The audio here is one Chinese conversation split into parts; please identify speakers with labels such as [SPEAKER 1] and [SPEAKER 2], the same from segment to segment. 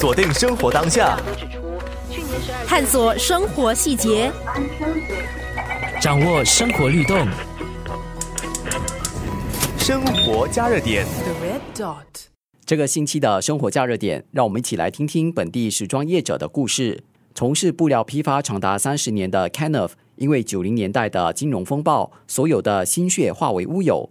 [SPEAKER 1] 锁定生活当下，
[SPEAKER 2] 探索生活细节，
[SPEAKER 3] 掌握生活律动。
[SPEAKER 1] 生活加热点。
[SPEAKER 4] 这个星期的生活加热点，让我们一起来听听本地时装业者的故事。从事布料批发长达三十年的 Kenneth，因为九零年代的金融风暴，所有的心血化为乌有。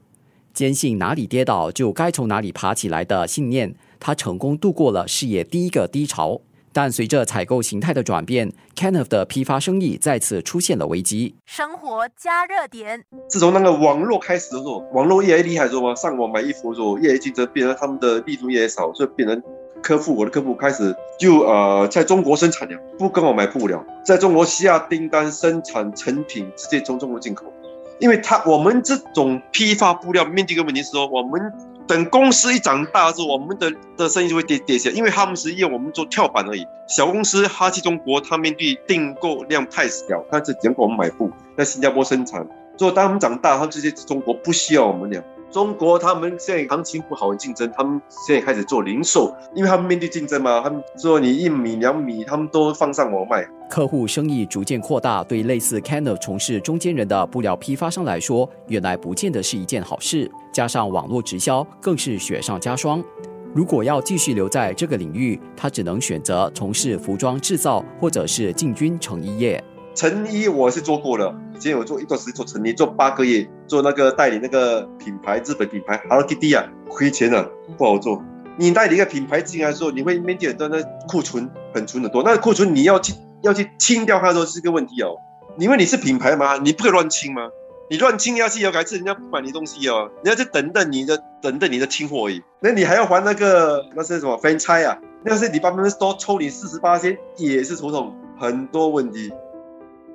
[SPEAKER 4] 坚信哪里跌倒就该从哪里爬起来的信念，他成功度过了事业第一个低潮。但随着采购形态的转变，Kenneth 的批发生意再次出现了危机。
[SPEAKER 2] 生活加热点。
[SPEAKER 5] 自从那个网络开始的时候，网络越来越厉害，说嘛，上网买衣服的时候，越来越竞争，变成他们的力度越来越少，所以变成客户，我的客户开始就呃在中国生产了，不跟我买布料，在中国下订单生产成品，直接从中国进口。因为他我们这种批发布料面对一个问题是说，我们等公司一长大之后，我们的的生意就会跌跌下，因为他们是用我们做跳板而已。小公司哈气中国，它面对订购量太小，他只能给我们买布，在新加坡生产。所以当他们长大，他们这些中国不需要我们了。中国他们现在行情不好，竞争，他们现在开始做零售，因为他们面对竞争嘛，他们说你一米两米，他们都放上网卖。
[SPEAKER 4] 客户生意逐渐扩大，对类似 Kenneth 从事中间人的布料批发商来说，原来不见得是一件好事。加上网络直销，更是雪上加霜。如果要继续留在这个领域，他只能选择从事服装制造，或者是进军成衣业。
[SPEAKER 5] 成衣我是做过了，以前有做一段时间做成衣，做八个月，做那个代理那个品牌，日本品牌 Hello Kitty 啊，亏钱了，不好做。你代理一个品牌进来的时候，你会面对很多那库存，很存很多，那库存你要去要去清掉它的时候是个问题哦。因为你是品牌嘛，你不可以乱清吗？你乱清下去，要改次人家不买你东西哦，人家就等等你的等等你的清货而已。那你还要还那个那是什么分拆啊？那是你帮他们多抽你四十八千，也是头痛，很多问题。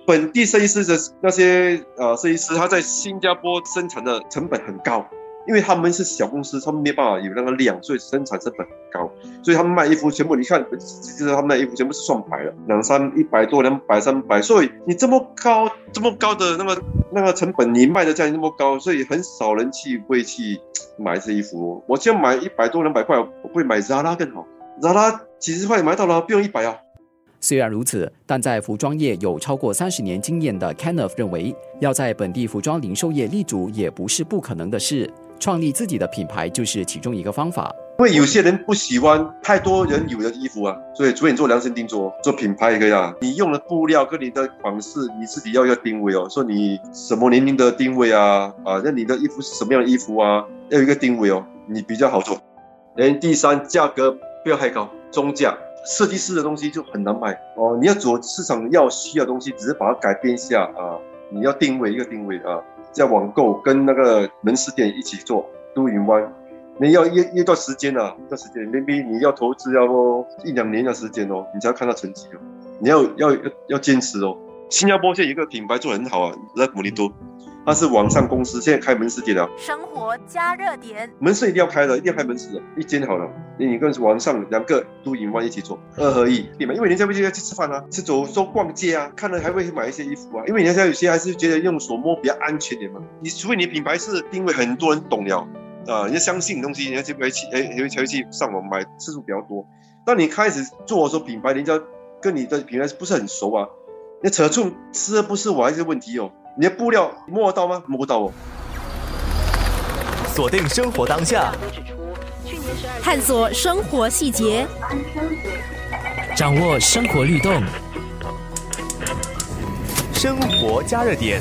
[SPEAKER 5] 本地设计师的那些呃设计师，他在新加坡生产的成本很高，因为他们是小公司，他们没办法有那个量，所以生产成本很高，所以他们卖衣服全部你看，就是他们的衣服全部是算百的，两三一百多，两百三百，所以你这么高这么高的那个那个成本，你卖的价钱那么高，所以很少人去会去买这衣服。我只要买一百多两百块，我会买 Zara 更好，Zara 几十块买到了，不用一百啊。
[SPEAKER 4] 虽然如此，但在服装业有超过三十年经验的 Kenneth 认为，要在本地服装零售业立足也不是不可能的事。创立自己的品牌就是其中一个方法。
[SPEAKER 5] 因为有些人不喜欢太多人有的衣服啊，所以主演做量身定做，做品牌也可以啊。你用的布料跟你的款式，你自己要要定位哦。说你什么年龄的定位啊？啊，那你的衣服是什么样的衣服啊？要有一个定位哦，你比较好做。连第三，价格不要太高，中价。设计师的东西就很难卖哦，你要做市场要需要东西，只是把它改变一下啊。你要定位一个定位啊，在网购跟那个门市店一起做都云湾，你要一一段时间啊，一段时间，maybe 你要投资要一两年的时间哦，你才要看到成绩哦。你要要要坚持哦。新加坡现在一个品牌做很好啊，，Le 摩尼多。它是网上公司，现在开门市店了。
[SPEAKER 2] 生活加热点，
[SPEAKER 5] 门市一定要开的，一定要开门市的，一间好了。你跟网上两个都引湾一起做，二合一，对吗？因为人家不就要去吃饭啊，吃走说逛街啊，看了还会买一些衣服啊。因为人家有些还是觉得用手摸比较安全点嘛。你除非你品牌是定位很多人懂了啊，人家相信东西，人家就会去哎，会才会去上网买次数比较多。当你开始做的时候，品牌人家跟你的品牌不是很熟啊，那尺寸是不是我还是问题哦？你的布料摸得到吗？摸不到哦。
[SPEAKER 1] 锁定生活当下，
[SPEAKER 2] 探索生活细节，
[SPEAKER 3] 掌握生活律动，
[SPEAKER 1] 生活加热点。